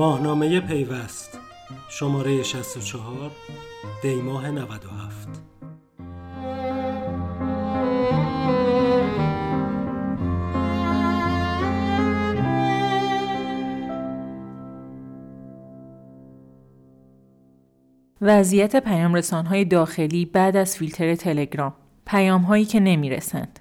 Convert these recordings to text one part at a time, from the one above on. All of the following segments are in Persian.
ماهنامه پیوست شماره 64 دیماه 97 وضعیت پیام های داخلی بعد از فیلتر تلگرام پیام هایی که نمی رسند.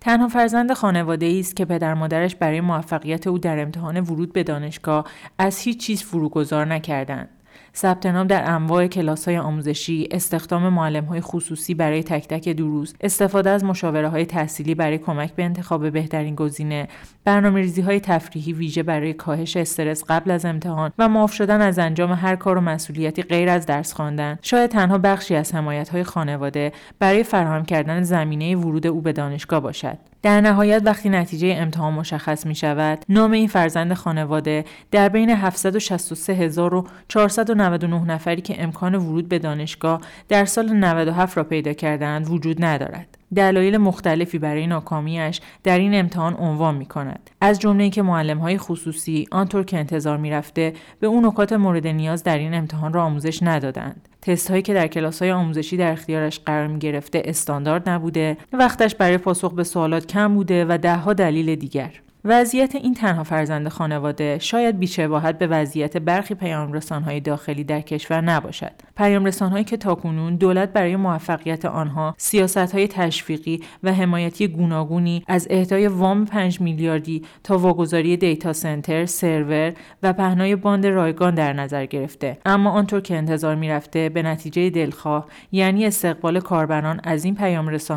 تنها فرزند خانواده است که پدر مادرش برای موفقیت او در امتحان ورود به دانشگاه از هیچ چیز فروگذار نکردند. ثبت نام در انواع کلاس های آموزشی، استخدام معلم های خصوصی برای تک تک دروس، استفاده از مشاوره های تحصیلی برای کمک به انتخاب بهترین گزینه، برنامه ریزی های تفریحی ویژه برای کاهش استرس قبل از امتحان و معاف شدن از انجام هر کار و مسئولیتی غیر از درس خواندن شاید تنها بخشی از حمایت های خانواده برای فراهم کردن زمینه ورود او به دانشگاه باشد. در نهایت وقتی نتیجه امتحان مشخص می شود نام این فرزند خانواده در بین 763499 نفری که امکان ورود به دانشگاه در سال 97 را پیدا کردند وجود ندارد. دلایل مختلفی برای ناکامیش در این امتحان عنوان می کند. از جمله اینکه معلم های خصوصی آنطور که انتظار می رفته به اون نکات مورد نیاز در این امتحان را آموزش ندادند. تست هایی که در کلاس های آموزشی در اختیارش قرار می گرفته استاندارد نبوده، وقتش برای پاسخ به سوالات کم بوده و دهها دلیل دیگر. وضعیت این تنها فرزند خانواده شاید بیشباهت به وضعیت برخی های داخلی در کشور نباشد. هایی که تاکنون دولت برای موفقیت آنها های تشویقی و حمایتی گوناگونی از اهدای وام 5 میلیاردی تا واگذاری دیتا سنتر، سرور و پهنای باند رایگان در نظر گرفته. اما آنطور که انتظار می‌رفته به نتیجه دلخواه یعنی استقبال کاربران از این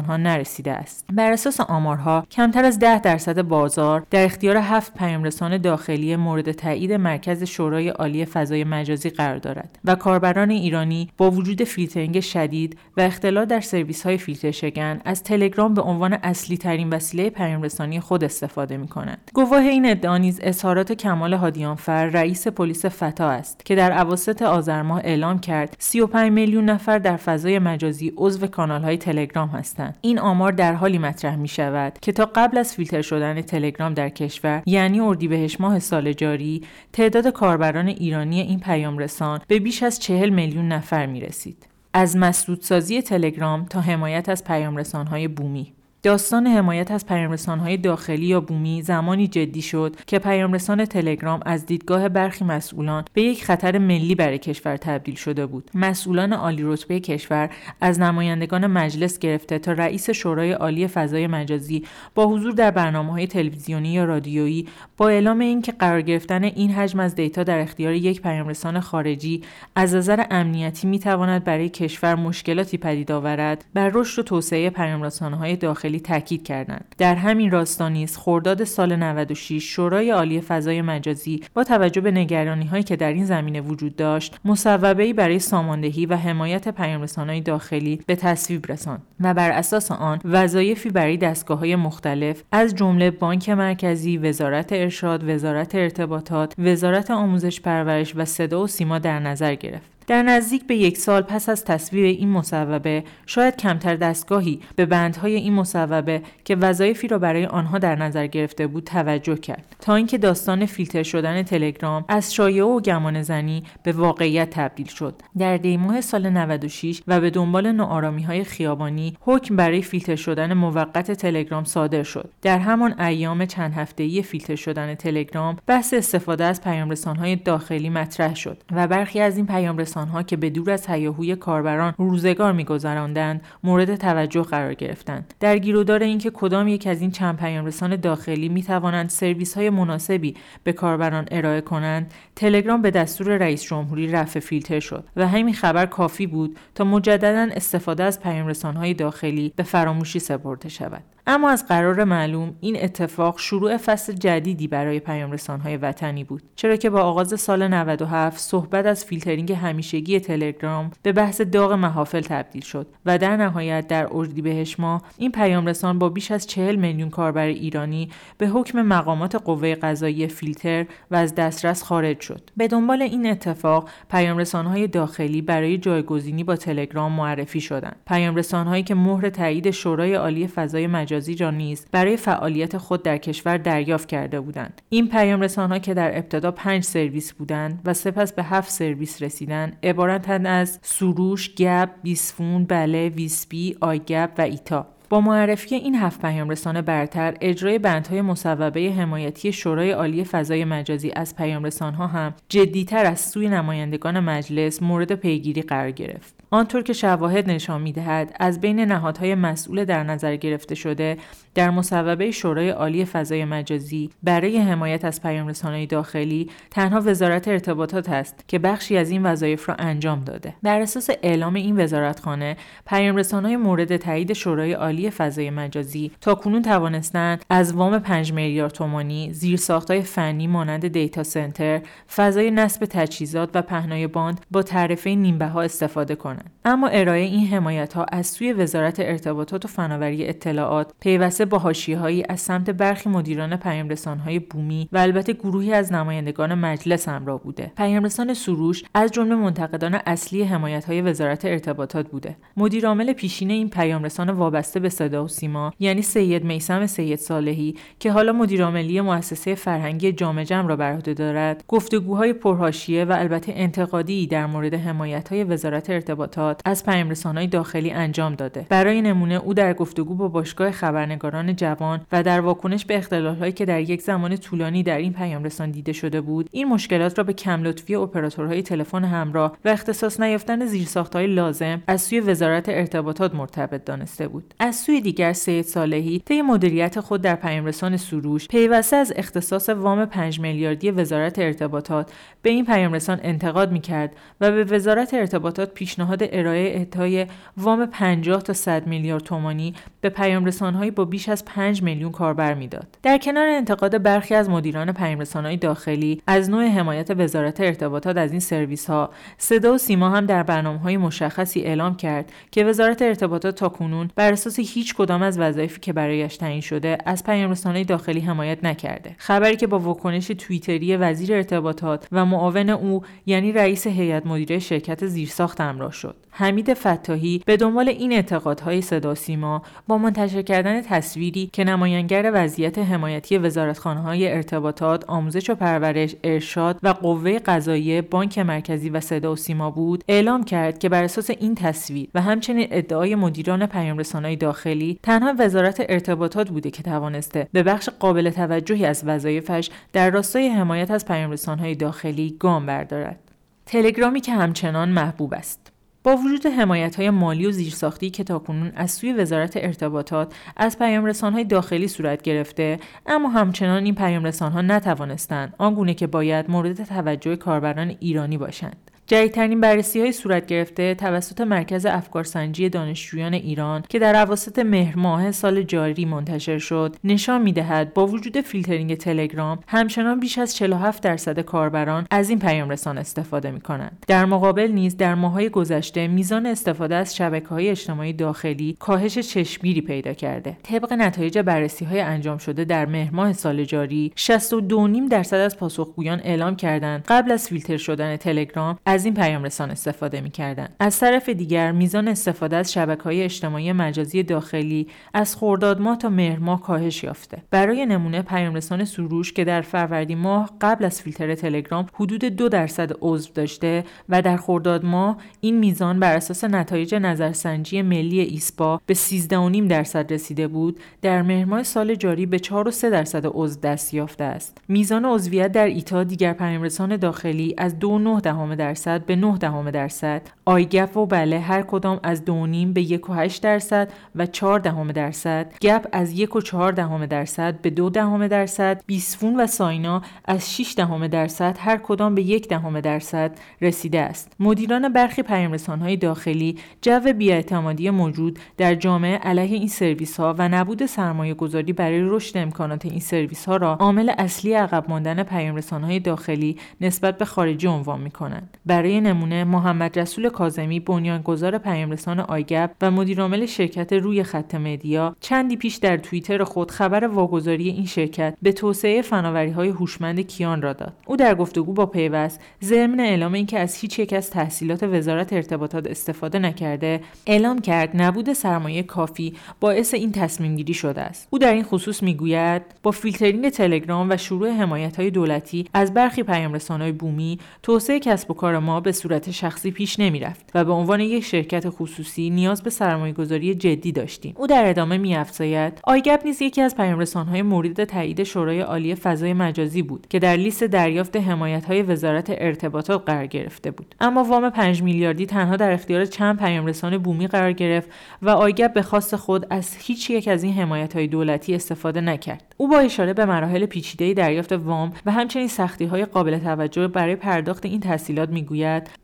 ها نرسیده است. بر اساس آمارها کمتر از 10 درصد بازار در اختیار هفت پیامرسان داخلی مورد تایید مرکز شورای عالی فضای مجازی قرار دارد و کاربران ایرانی با وجود فیلترینگ شدید و اختلال در سرویس های فیلتر شکن از تلگرام به عنوان اصلی ترین وسیله پیامرسانی خود استفاده می کنند. گواه این ادعا نیز اظهارات کمال هادیانفر رئیس پلیس فتا است که در اواسط آذر ماه اعلام کرد 35 میلیون نفر در فضای مجازی عضو کانال های تلگرام هستند. این آمار در حالی مطرح می شود که تا قبل از فیلتر شدن تلگرام در کشور یعنی اردیبهشت ماه سال جاری تعداد کاربران ایرانی این پیام رسان به بیش از چهل میلیون نفر می رسید. از مسدودسازی تلگرام تا حمایت از پیام های بومی داستان حمایت از پیامرسانهای داخلی یا بومی زمانی جدی شد که پیامرسان تلگرام از دیدگاه برخی مسئولان به یک خطر ملی برای کشور تبدیل شده بود. مسئولان عالی رتبه کشور از نمایندگان مجلس گرفته تا رئیس شورای عالی فضای مجازی با حضور در برنامه های تلویزیونی یا رادیویی با اعلام اینکه قرار گرفتن این حجم از دیتا در اختیار یک پیامرسان خارجی از نظر امنیتی می تواند برای کشور مشکلاتی پدید آورد بر رشد و توسعه پیامرسانهای داخلی خیلی تاکید کردند. در همین راستا نیز خرداد سال 96 شورای عالی فضای مجازی با توجه به نگرانی هایی که در این زمینه وجود داشت مصوبه برای ساماندهی و حمایت پیامرسانهای داخلی به تصویب رساند و بر اساس آن وظایفی برای دستگاه های مختلف از جمله بانک مرکزی وزارت ارشاد وزارت ارتباطات وزارت آموزش پرورش و صدا و سیما در نظر گرفت. در نزدیک به یک سال پس از تصویب این مصوبه شاید کمتر دستگاهی به بندهای این مصوبه که وظایفی را برای آنها در نظر گرفته بود توجه کرد. تا اینکه داستان فیلتر شدن تلگرام از شایعه و گمان زنی به واقعیت تبدیل شد. در دیماه سال 96 و به دنبال ناآرامی های خیابانی حکم برای فیلتر شدن موقت تلگرام صادر شد. در همان ایام چند هفته‌ای فیلتر شدن تلگرام بحث استفاده از پیامرسانهای داخلی مطرح شد و برخی از این پیامرسان ها که به دور از هیاهوی کاربران روزگار میگذراندند مورد توجه قرار گرفتند. در گیرودار اینکه کدام یک از این چند پیامرسان داخلی می توانند سرویس های مناسبی به کاربران ارائه کنند تلگرام به دستور رئیس جمهوری رفع فیلتر شد و همین خبر کافی بود تا مجددا استفاده از پیامرسان های داخلی به فراموشی سپرده شود. اما از قرار معلوم این اتفاق شروع فصل جدیدی برای پیامرسانهای وطنی بود چرا که با آغاز سال 97 صحبت از فیلترینگ همیشگی تلگرام به بحث داغ محافل تبدیل شد و در نهایت در اردیبهشت ماه این پیامرسان با بیش از 40 میلیون کاربر ایرانی به حکم مقامات قوه قضایی فیلتر و از دسترس خارج شد. به دنبال این اتفاق پیامرسانهای داخلی برای جایگزینی با تلگرام معرفی شدند. پیامرسانهایی که مهر تایید شورای عالی فضای مجازی را نیز برای فعالیت خود در کشور دریافت کرده بودند. این پیام رسانها که در ابتدا پنج سرویس بودند و سپس به هفت سرویس رسیدند عبارتند از سروش گپ بیسفون بله ویسپی آیگپ و ایتا. با معرفی این هفت پیام رسان برتر اجرای بندهای مصوبه حمایتی شورای عالی فضای مجازی از پیام ها هم جدیتر از سوی نمایندگان مجلس مورد پیگیری قرار گرفت. آنطور که شواهد نشان می‌دهد از بین نهادهای مسئول در نظر گرفته شده در مصوبه شورای عالی فضای مجازی برای حمایت از پیام داخلی تنها وزارت ارتباطات است که بخشی از این وظایف را انجام داده. بر اساس اعلام این وزارتخانه پیام مورد تایید شورای عالی فضای مجازی تا کنون توانستند از وام 5 میلیارد تومانی زیرساختهای فنی مانند دیتا سنتر فضای نصب تجهیزات و پهنای باند با تعرفه نیمبه استفاده کنند. اما ارائه این حمایت ها از سوی وزارت ارتباطات و فناوری اطلاعات پیوسته با حاشیههایی از سمت برخی مدیران پیامرسانهای بومی و البته گروهی از نمایندگان مجلس همراه بوده. پیامرسان سروش از جمله منتقدان اصلی حمایت های وزارت ارتباطات بوده. مدیرعامل پیشین این پیامرسان وابسته به صدا و سیما یعنی سید میسم سید صالحی که حالا مدیرعاملی مؤسسه فرهنگی جام جم را بر عهده دارد. گفتگوهای پرحاشیه و البته انتقادی در مورد حمایت های وزارت ارتباطات از پیامرسانهای داخلی انجام داده. برای نمونه او در گفتگو با باشگاه خبرنگاران جوان و در واکنش به اختلالهایی که در یک زمان طولانی در این پیامرسان دیده شده بود این مشکلات را به کم لطفی اپراتورهای تلفن همراه و اختصاص نیافتن زیرساختهای لازم از سوی وزارت ارتباطات مرتبط دانسته بود. از سوی دیگر سید صالحی طی مدیریت خود در پیامرسان سروش پیوسته از اختصاص وام 5 میلیاردی وزارت ارتباطات به این پیامرسان انتقاد می‌کرد و به وزارت ارتباطات پیشنهاد ارائه اعطای وام 50 تا 100 میلیارد تومانی به پیامرسانهایی با بیش از 5 میلیون کاربر می‌داد. در کنار انتقاد برخی از مدیران پیامرسانهای داخلی از نوع حمایت وزارت ارتباطات از این سرویس ها، صدا و سیما هم در برنامه های مشخصی اعلام کرد که وزارت ارتباطات تا کنون بر اساس هیچ کدام از وظایفی که برایش تعیین شده از پیامرسانهای داخلی حمایت نکرده. خبری که با واکنش توییتری وزیر ارتباطات و معاون او یعنی رئیس هیئت مدیره شرکت زیرساخت همراه شد. حمید فتاحی به دنبال این اعتقادهای صدا سیما با منتشر کردن تصویری که نمایانگر وضعیت حمایتی وزارتخانه‌های ارتباطات، آموزش و پرورش، ارشاد و قوه قضاییه بانک مرکزی و صدا و سیما بود، اعلام کرد که بر اساس این تصویر و همچنین ادعای مدیران پیامرسانهای داخلی تنها وزارت ارتباطات بوده که توانسته به بخش قابل توجهی از وظایفش در راستای حمایت از پیامرسانهای داخلی گام بردارد. تلگرامی که همچنان محبوب است. با وجود حمایت های مالی و زیرساختی که تاکنون از سوی وزارت ارتباطات از پیام های داخلی صورت گرفته اما همچنان این پیام ها نتوانستند آنگونه که باید مورد توجه کاربران ایرانی باشند جدیدترین بررسی های صورت گرفته توسط مرکز افکارسنجی دانشجویان ایران که در اواسط مهر ماه سال جاری منتشر شد نشان می‌دهد با وجود فیلترینگ تلگرام همچنان بیش از 47 درصد کاربران از این پیام رسان استفاده می کنند. در مقابل نیز در ماه‌های گذشته میزان استفاده از شبکه های اجتماعی داخلی کاهش چشمگیری پیدا کرده. طبق نتایج بررسی های انجام شده در مهر ماه سال جاری 62.5 درصد از پاسخگویان اعلام کردند قبل از فیلتر شدن تلگرام از این پیام رسان استفاده می‌کردند از طرف دیگر میزان استفاده از شبکه های اجتماعی مجازی داخلی از خرداد ماه تا مهر ماه کاهش یافته. برای نمونه پیام رسان سروش که در فروردین ماه قبل از فیلتر تلگرام حدود دو درصد عضو داشته و در خرداد ماه این میزان بر اساس نتایج نظرسنجی ملی ایسپا به 13.5 درصد رسیده بود در مهر ماه سال جاری به 4.3 درصد عضو دست یافته است. میزان عضویت در ایتا دیگر پیامرسان داخلی از 2.9 درصد به 9 دهم درصد. آیگپ و بله هر کدام از 2.5 به 1.8 درصد و 4 دهم درصد. گپ از 1.4 دهم درصد به 2 دهم درصد. بیسفون و ساینا از 6 دهم درصد هر کدام به 1 دهم درصد رسیده است. مدیران برخی های داخلی جو بیاعتمادی موجود در جامعه علیه این سرویس ها و نبود سرمایه گذاری برای رشد امکانات این سرویس ها را عامل اصلی عقب ماندن های داخلی نسبت به خارجی عنوان می کنند. برای نمونه محمد رسول کازمی بنیانگذار پیامرسان آیگپ و مدیرعامل شرکت روی خط مدیا چندی پیش در توییتر خود خبر واگذاری این شرکت به توسعه فناوری های هوشمند کیان را داد. او در گفتگو با پیوست ضمن اعلام اینکه از هیچ یک از تسهیلات وزارت ارتباطات استفاده نکرده اعلام کرد نبود سرمایه کافی باعث این تصمیم گیری شده است. او در این خصوص می‌گوید با فیلترینگ تلگرام و شروع حمایت های دولتی از برخی های بومی توسعه کسب و کار ما به صورت شخصی پیش نمی‌رفت و به عنوان یک شرکت خصوصی نیاز به سرمایه گذاری جدی داشتیم. او در ادامه میافزاید آیگپ نیز یکی از های مورد تایید شورای عالی فضای مجازی بود که در لیست دریافت حمایت های وزارت ارتباطات قرار گرفته بود. اما وام 5 میلیاردی تنها در اختیار چند پیامرسان بومی قرار گرفت و آیگپ به خواست خود از هیچ یک از این حمایت های دولتی استفاده نکرد. او با اشاره به مراحل پیچیده دریافت وام و همچنین سختی های قابل توجه برای پرداخت این تحصیلات می‌گوید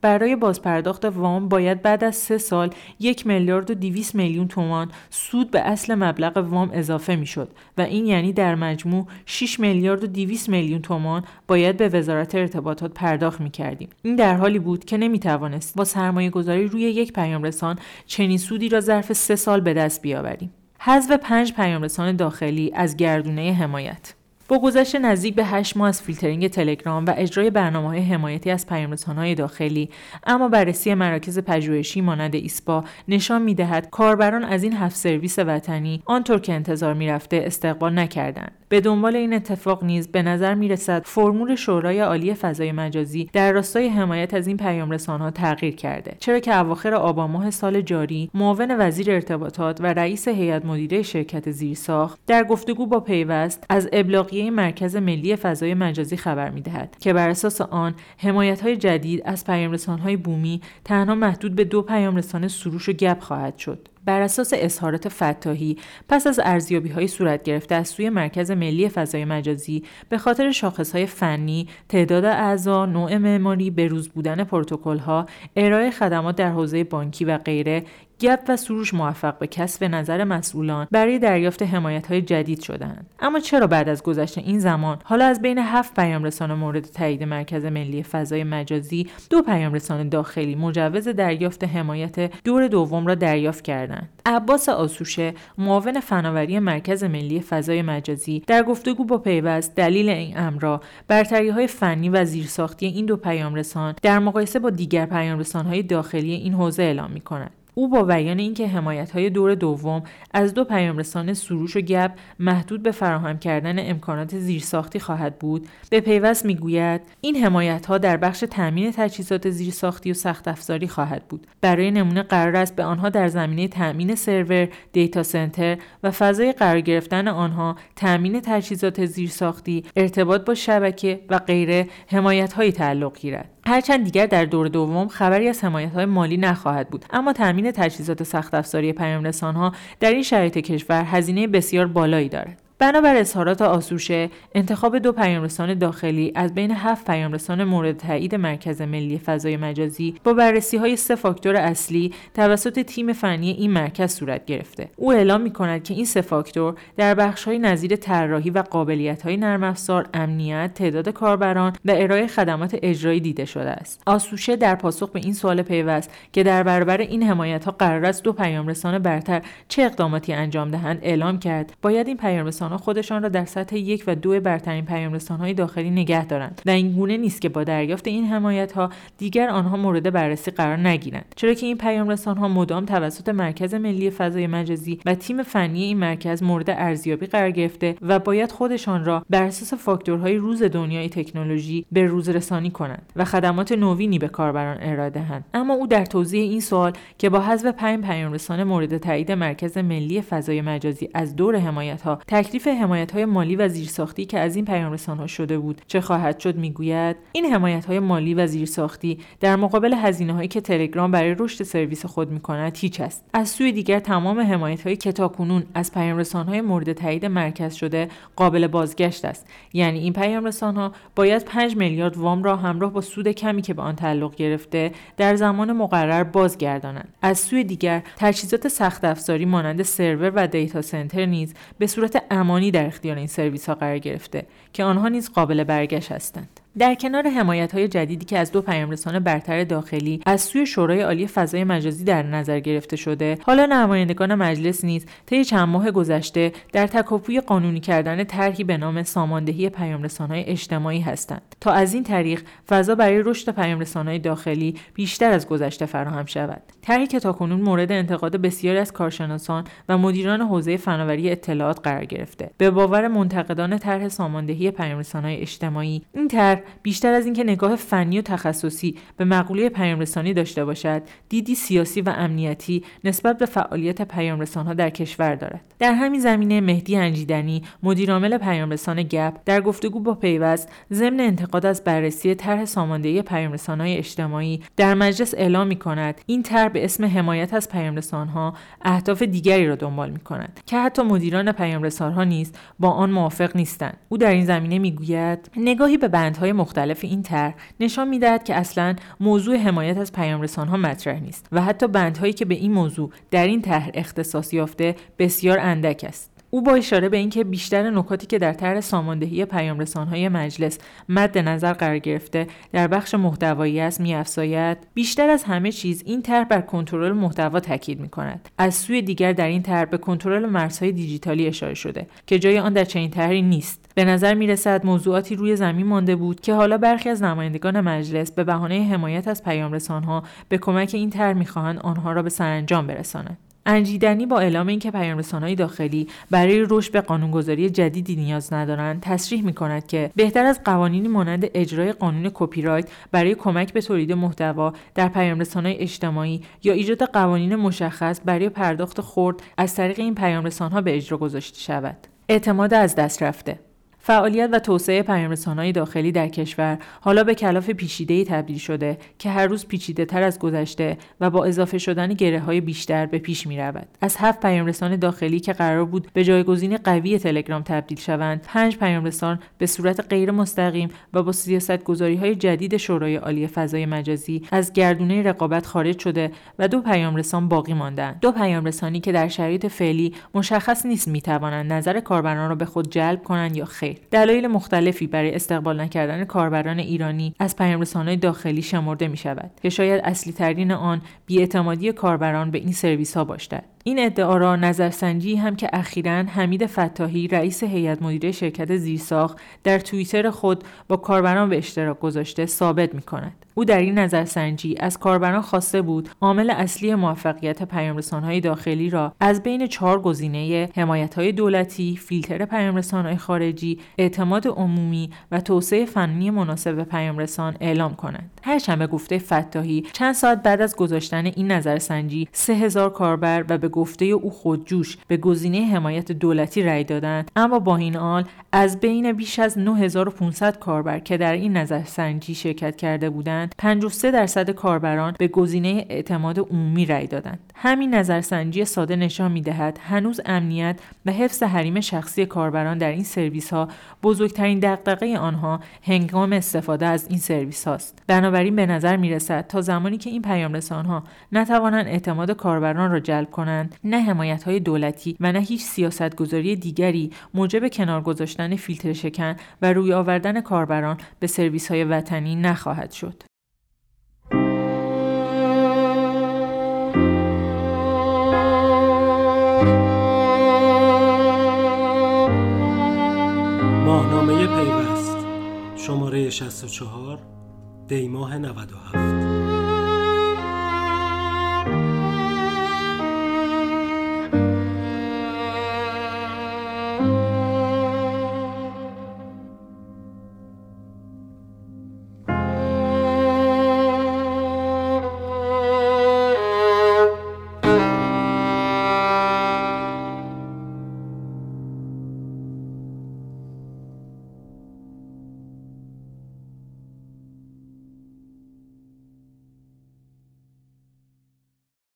برای بازپرداخت وام باید بعد از سه سال یک میلیارد و 200 میلیون تومان سود به اصل مبلغ وام اضافه می‌شد و این یعنی در مجموع 6 میلیارد و 200 میلیون تومان باید به وزارت ارتباطات پرداخت می کردیم. این در حالی بود که نمی توانست با سرمایه گذاری روی یک پیام رسان چنین سودی را ظرف سه سال به دست بیاوریم. حذف پنج پیامرسان داخلی از گردونه حمایت با گذشت نزدیک به 8 ماه از فیلترینگ تلگرام و اجرای برنامه های حمایتی از های داخلی اما بررسی مراکز پژوهشی مانند ایسپا نشان می‌دهد کاربران از این هفت سرویس وطنی آنطور که انتظار می‌رفته استقبال نکردند. به دنبال این اتفاق نیز به نظر می رسد فرمول شورای عالی فضای مجازی در راستای حمایت از این پیام ها تغییر کرده چرا که اواخر آبان ماه سال جاری معاون وزیر ارتباطات و رئیس هیئت مدیره شرکت زیرساخت در گفتگو با پیوست از ابلاغیه مرکز ملی فضای مجازی خبر می دهد که بر اساس آن حمایت های جدید از پیام های بومی تنها محدود به دو پیام رسان سروش و گپ خواهد شد. بر اساس اظهارات فتاحی پس از ارزیابی های صورت گرفته از سوی مرکز ملی فضای مجازی به خاطر شاخص های فنی، تعداد اعضا، نوع معماری، بروز بودن پروتکل ها، ارائه خدمات در حوزه بانکی و غیره گپ و سروش موفق به کسب نظر مسئولان برای دریافت حمایت های جدید شدند اما چرا بعد از گذشت این زمان؟ حالا از بین هفت پیام رسانه مورد تایید مرکز ملی فضای مجازی دو پیام رسانه داخلی مجوز دریافت حمایت دور دوم را دریافت کردند. عباس آسوشه معاون فناوری مرکز ملی فضای مجازی در گفتگو با پیوست دلیل این امر را برتری های فنی و زیرساختی این دو پیام رسان در مقایسه با دیگر پیام های داخلی این حوزه اعلام می کند او با بیان اینکه حمایت های دور دوم از دو پیامرسان سروش و گپ محدود به فراهم کردن امکانات زیرساختی خواهد بود به پیوست می‌گوید این حمایت ها در بخش تامین تجهیزات زیرساختی و سخت افزاری خواهد بود. برای نمونه قرار است به آنها در زمینه تامین سرور دیتا سنتر و فضای قرار گرفتن آنها تامین تجهیزات زیرساختی ارتباط با شبکه و غیره حمایت هایی تعلق گیرد. هرچند دیگر در دور دوم خبری از حمایت های مالی نخواهد بود اما تامین تجهیزات سخت افزاری پیام ها در این شرایط کشور هزینه بسیار بالایی دارد. بنابر اظهارات آسوشه انتخاب دو پیامرسان داخلی از بین هفت پیامرسان مورد تایید مرکز ملی فضای مجازی با بررسی های سه فاکتور اصلی توسط تیم فنی این مرکز صورت گرفته. او اعلام می کند که این سه فاکتور در بخش های نظیر طراحی و قابلیت های نرم افزار امنیت تعداد کاربران و ارائه خدمات اجرایی دیده شده است. آسوشه در پاسخ به این سوال پیوست که در برابر این حمایت ها قرار است دو پیامرسان برتر چه اقداماتی انجام دهند اعلام کرد. باید این پیامرسان خودشان را در سطح یک و دو برترین پیام های داخلی نگه دارند و این گونه نیست که با دریافت این حمایت ها دیگر آنها مورد بررسی قرار نگیرند. چرا که این پیام ها مدام توسط مرکز ملی فضای مجازی و تیم فنی این مرکز مورد ارزیابی قرار گرفته و باید خودشان را بر اساس فاکتورهای روز دنیای تکنولوژی به روز رسانی کنند و خدمات نوینی به کاربران ارائه دهند. اما او در توضیح این سوال که با حذف پنج پیام رسان مورد تایید مرکز ملی فضای مجازی از دور حمایت ها حمایت های مالی و زیرساختی که از این پیام ها شده بود. چه خواهد شد می‌گوید؟ این حمایت های مالی و زیرساختی در مقابل هزینه هایی که تلگرام برای رشد سرویس خود می کند هیچ است. از سوی دیگر تمام حمایت هایی که تاکنون از پیام های مورد تایید مرکز شده قابل بازگشت است. یعنی این پیام ها باید 5 میلیارد وام را همراه با سود کمی که به آن تعلق گرفته در زمان مقرر بازگردانند. از سوی دیگر تجهیزات سخت افزاری مانند سرور و دیتا سنتر نیز به صورت امانی در اختیار این سرویس ها قرار گرفته که آنها نیز قابل برگشت هستند. در کنار حمایت های جدیدی که از دو پیامرسان برتر داخلی از سوی شورای عالی فضای مجازی در نظر گرفته شده حالا نمایندگان مجلس نیز طی چند ماه گذشته در تکاپوی قانونی کردن طرحی به نام ساماندهی پیامرسانهای اجتماعی هستند. تا از این طریق فضا برای رشد پیامرسانهای داخلی بیشتر از گذشته فراهم شود. طرحی که تاکنون مورد انتقاد بسیاری از کارشناسان و مدیران حوزه فناوری اطلاعات قرار گرفته. به باور منتقدان طرح ساماندهی پیامرسانهای اجتماعی این طرح بیشتر از اینکه نگاه فنی و تخصصی به مقوله پیامرسانی داشته باشد دیدی سیاسی و امنیتی نسبت به فعالیت پیامرسانها در کشور دارد. در همین زمینه مهدی انجیدنی مدیرعامل پیامرسان گپ در گفتگو با پیوست ضمن انتقاد از بررسی طرح ساماندهی پیامرسانهای اجتماعی در مجلس اعلام می کند این طرح به اسم حمایت از پیامرسانها اهداف دیگری را دنبال می کند که حتی مدیران پیامرسانها نیز با آن موافق نیستند. او در این زمینه می‌گوید نگاهی به بندهای مختلف این طرح نشان می‌دهد که اصلا موضوع حمایت از پیامرسانها مطرح نیست و حتی بندهایی که به این موضوع در این طرح اختصاص یافته بسیار اندک است. او با اشاره به اینکه بیشتر نکاتی که در طرح ساماندهی پیامرسانهای مجلس مد نظر قرار گرفته در بخش محتوایی است میافزاید بیشتر از همه چیز این طرح بر کنترل محتوا تاکید می کند از سوی دیگر در این طرح به کنترل مرزهای دیجیتالی اشاره شده که جای آن در چنین طرحی نیست. به نظر می رسد موضوعاتی روی زمین مانده بود که حالا برخی از نمایندگان مجلس به بهانه حمایت از پیامرسانها به کمک این طرح می‌خواهند آنها را به سرانجام برسانند. انجیدنی با اعلام اینکه پیامرسانهای داخلی برای رشد به قانونگذاری جدیدی نیاز ندارند تصریح می کند که بهتر از قوانینی مانند اجرای قانون کپی رایت برای کمک به تولید محتوا در پیامرسانهای اجتماعی یا ایجاد قوانین مشخص برای پرداخت خرد از طریق این پیامرسانها به اجرا گذاشته شود. اعتماد از دست رفته. فعالیت و توسعه پیامرسانهای داخلی در کشور حالا به کلاف پیچیده‌ای تبدیل شده که هر روز پیچیده تر از گذشته و با اضافه شدن گره های بیشتر به پیش می رود. از هفت پیامرسان داخلی که قرار بود به جایگزین قوی تلگرام تبدیل شوند، پنج پیامرسان به صورت غیر مستقیم و با سیاست گذاری های جدید شورای عالی فضای مجازی از گردونه رقابت خارج شده و دو پیامرسان باقی ماندند. دو پیامرسانی که در شرایط فعلی مشخص نیست می توانند نظر کاربران را به خود جلب کنند یا خیر. دلایل مختلفی برای استقبال نکردن کاربران ایرانی از پیامرسانهای داخلی شمرده می شود که شاید اصلی ترین آن بیاعتمادی کاربران به این سرویس ها باشد. این ادعا را نظرسنجی هم که اخیرا حمید فتاحی رئیس هیئت مدیره شرکت زیرساخت در توییتر خود با کاربران به اشتراک گذاشته ثابت می کند. او در این نظرسنجی از کاربران خواسته بود عامل اصلی موفقیت پیامرسانهای داخلی را از بین چهار گزینه حمایتهای دولتی، فیلتر پیامرسانهای خارجی، اعتماد عمومی و توسعه فنی مناسب به پیامرسان اعلام کنند. هرچند گفته فتاحی چند ساعت بعد از گذاشتن این نظرسنجی سه هزار کاربر و به گفته او خودجوش به گزینه حمایت دولتی رأی دادند. اما با این حال از بین بیش از 9500 کاربر که در این نظرسنجی شرکت کرده بودند 53 درصد کاربران به گزینه اعتماد عمومی رأی دادند. همین نظرسنجی ساده نشان می‌دهد هنوز امنیت و حفظ حریم شخصی کاربران در این سرویس ها بزرگترین دغدغه آنها هنگام استفاده از این سرویس هاست بنابراین به نظر می رسد تا زمانی که این پیام رسان ها نتوانند اعتماد کاربران را جلب کنند نه حمایت های دولتی و نه هیچ سیاستگذاری دیگری موجب کنار گذاشتن فیلتر شکن و روی آوردن کاربران به سرویس های وطنی نخواهد شد. ماهنامه پیوست. شماره 64 دیماه 97